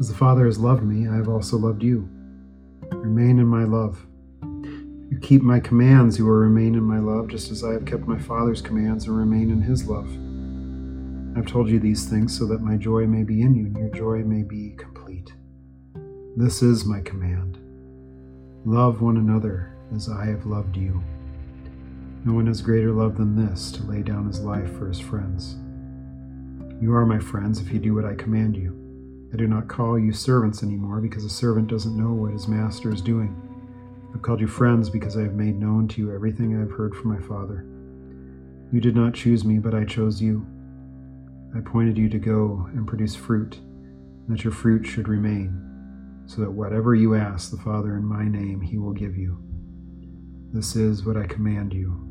As the Father has loved me, I have also loved you. Remain in my love. You keep my commands, you will remain in my love, just as I have kept my Father's commands and remain in his love. I've told you these things so that my joy may be in you and your joy may be complete. This is my command love one another as I have loved you. No one has greater love than this to lay down his life for his friends. You are my friends if you do what I command you. I do not call you servants anymore because a servant doesn't know what his master is doing. I've called you friends because I have made known to you everything I have heard from my Father. You did not choose me, but I chose you. I appointed you to go and produce fruit, and that your fruit should remain, so that whatever you ask the Father in my name, he will give you. This is what I command you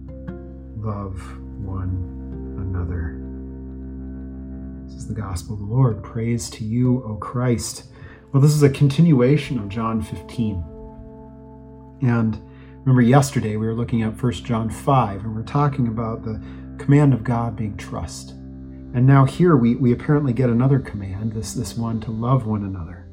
love one another. This is the gospel of the Lord. Praise to you, O Christ. Well, this is a continuation of John 15. And remember, yesterday we were looking at 1 John 5, and we're talking about the command of God being trust. And now here we, we apparently get another command, this, this one to love one another.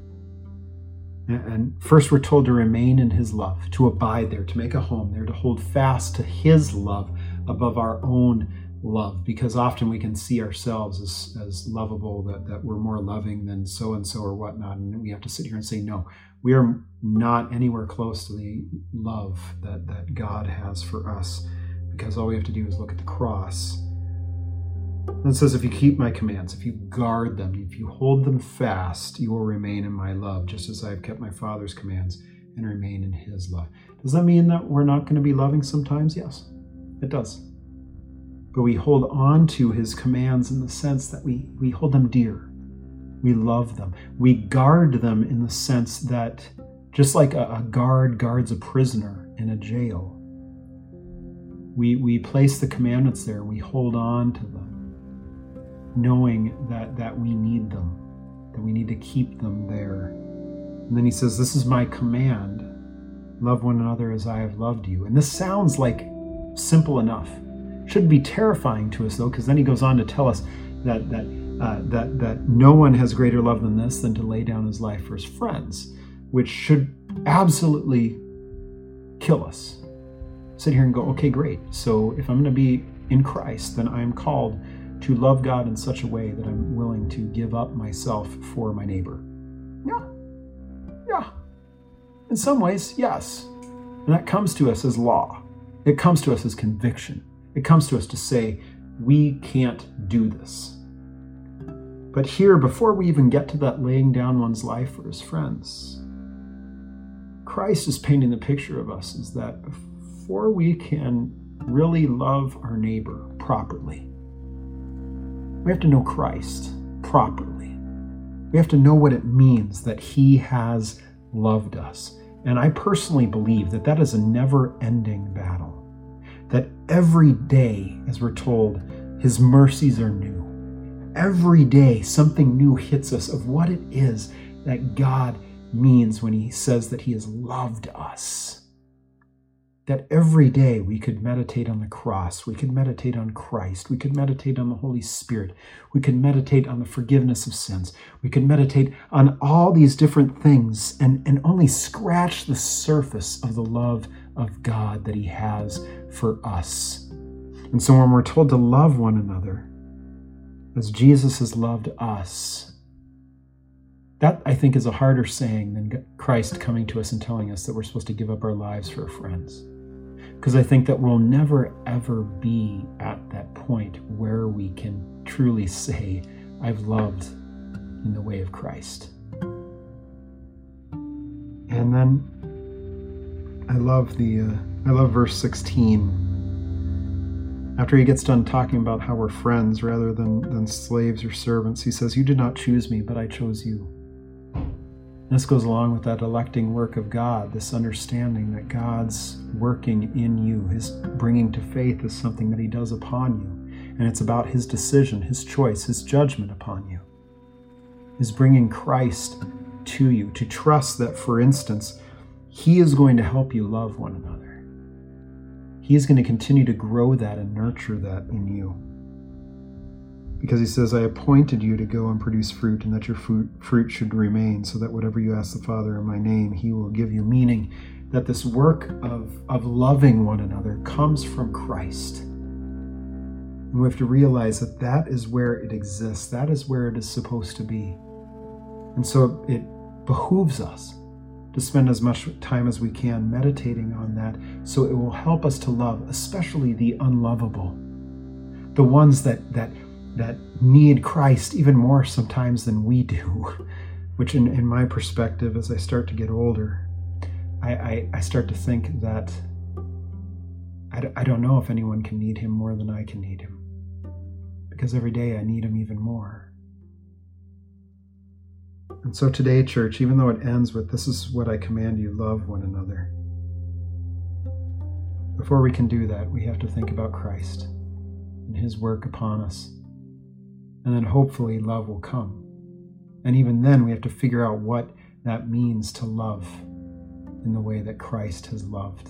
And first we're told to remain in his love, to abide there, to make a home there, to hold fast to his love above our own love because often we can see ourselves as, as lovable that, that we're more loving than so and so or whatnot and we have to sit here and say no we are not anywhere close to the love that, that god has for us because all we have to do is look at the cross. And it says if you keep my commands if you guard them if you hold them fast you will remain in my love just as i have kept my father's commands and remain in his love. Does that mean that we're not going to be loving sometimes? Yes it does but we hold on to his commands in the sense that we, we hold them dear. We love them. We guard them in the sense that just like a, a guard guards a prisoner in a jail, we, we place the commandments there. We hold on to them, knowing that, that we need them, that we need to keep them there. And then he says, This is my command love one another as I have loved you. And this sounds like simple enough should be terrifying to us though, because then he goes on to tell us that that uh, that that no one has greater love than this than to lay down his life for his friends, which should absolutely kill us. Sit here and go, okay, great. So if I'm going to be in Christ, then I am called to love God in such a way that I'm willing to give up myself for my neighbor. Yeah, yeah. In some ways, yes. And that comes to us as law. It comes to us as conviction. It comes to us to say, we can't do this. But here, before we even get to that laying down one's life for his friends, Christ is painting the picture of us is that before we can really love our neighbor properly, we have to know Christ properly. We have to know what it means that he has loved us. And I personally believe that that is a never ending battle that every day, as we're told, his mercies are new. Every day, something new hits us of what it is that God means when he says that he has loved us. That every day we could meditate on the cross, we could meditate on Christ, we could meditate on the Holy Spirit, we could meditate on the forgiveness of sins, we could meditate on all these different things and, and only scratch the surface of the love of God that He has for us. And so when we're told to love one another, as Jesus has loved us, that I think is a harder saying than Christ coming to us and telling us that we're supposed to give up our lives for our friends. Because I think that we'll never ever be at that point where we can truly say, I've loved in the way of Christ. And then I love the uh, I love verse 16. After he gets done talking about how we're friends rather than, than slaves or servants, he says, You did not choose me, but I chose you. This goes along with that electing work of God, this understanding that God's working in you, his bringing to faith is something that he does upon you. And it's about his decision, his choice, his judgment upon you. Is bringing Christ to you, to trust that, for instance, he is going to help you love one another. He is going to continue to grow that and nurture that in you. because he says, I appointed you to go and produce fruit, and that your fruit, fruit should remain, so that whatever you ask the Father in my name, he will give you. Meaning that this work of, of loving one another comes from Christ. And we have to realize that that is where it exists, that is where it is supposed to be. And so it behooves us to spend as much time as we can meditating on that so it will help us to love, especially the unlovable, the ones that, that that need Christ even more sometimes than we do, which, in, in my perspective, as I start to get older, I, I, I start to think that I d- I don't know if anyone can need Him more than I can need Him. Because every day I need Him even more. And so today, church, even though it ends with, This is what I command you love one another. Before we can do that, we have to think about Christ and His work upon us and then hopefully love will come. And even then, we have to figure out what that means to love in the way that Christ has loved.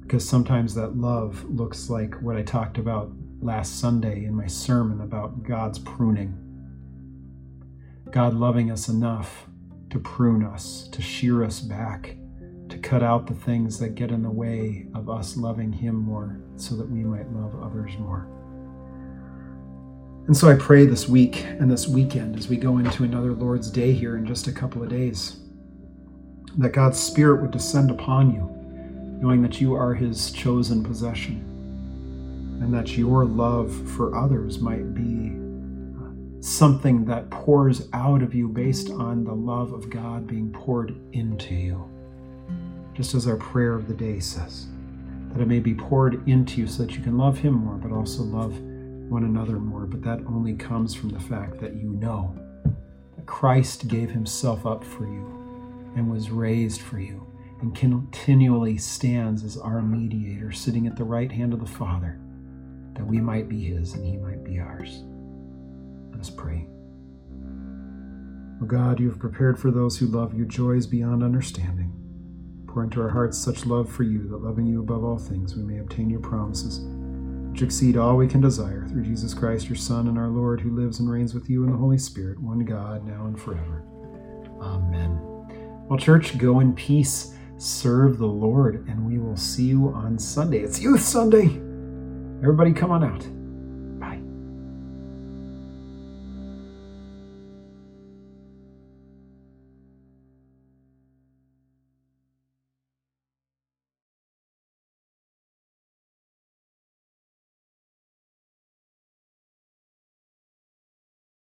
Because sometimes that love looks like what I talked about last Sunday in my sermon about God's pruning. God loving us enough to prune us, to shear us back, to cut out the things that get in the way of us loving Him more so that we might love others more. And so I pray this week and this weekend as we go into another Lord's Day here in just a couple of days that God's Spirit would descend upon you, knowing that you are His chosen possession, and that your love for others might be something that pours out of you based on the love of God being poured into you. Just as our prayer of the day says, that it may be poured into you so that you can love Him more, but also love one another more, but that only comes from the fact that you know that Christ gave himself up for you and was raised for you and continually stands as our mediator, sitting at the right hand of the Father, that we might be his and he might be ours. Let us pray. O God, you have prepared for those who love you joys beyond understanding. Pour into our hearts such love for you that, loving you above all things, we may obtain your promises which exceed all we can desire, through Jesus Christ, your Son, and our Lord, who lives and reigns with you in the Holy Spirit, one God, now and forever. Amen. Well, church, go in peace, serve the Lord, and we will see you on Sunday. It's Youth Sunday. Everybody, come on out.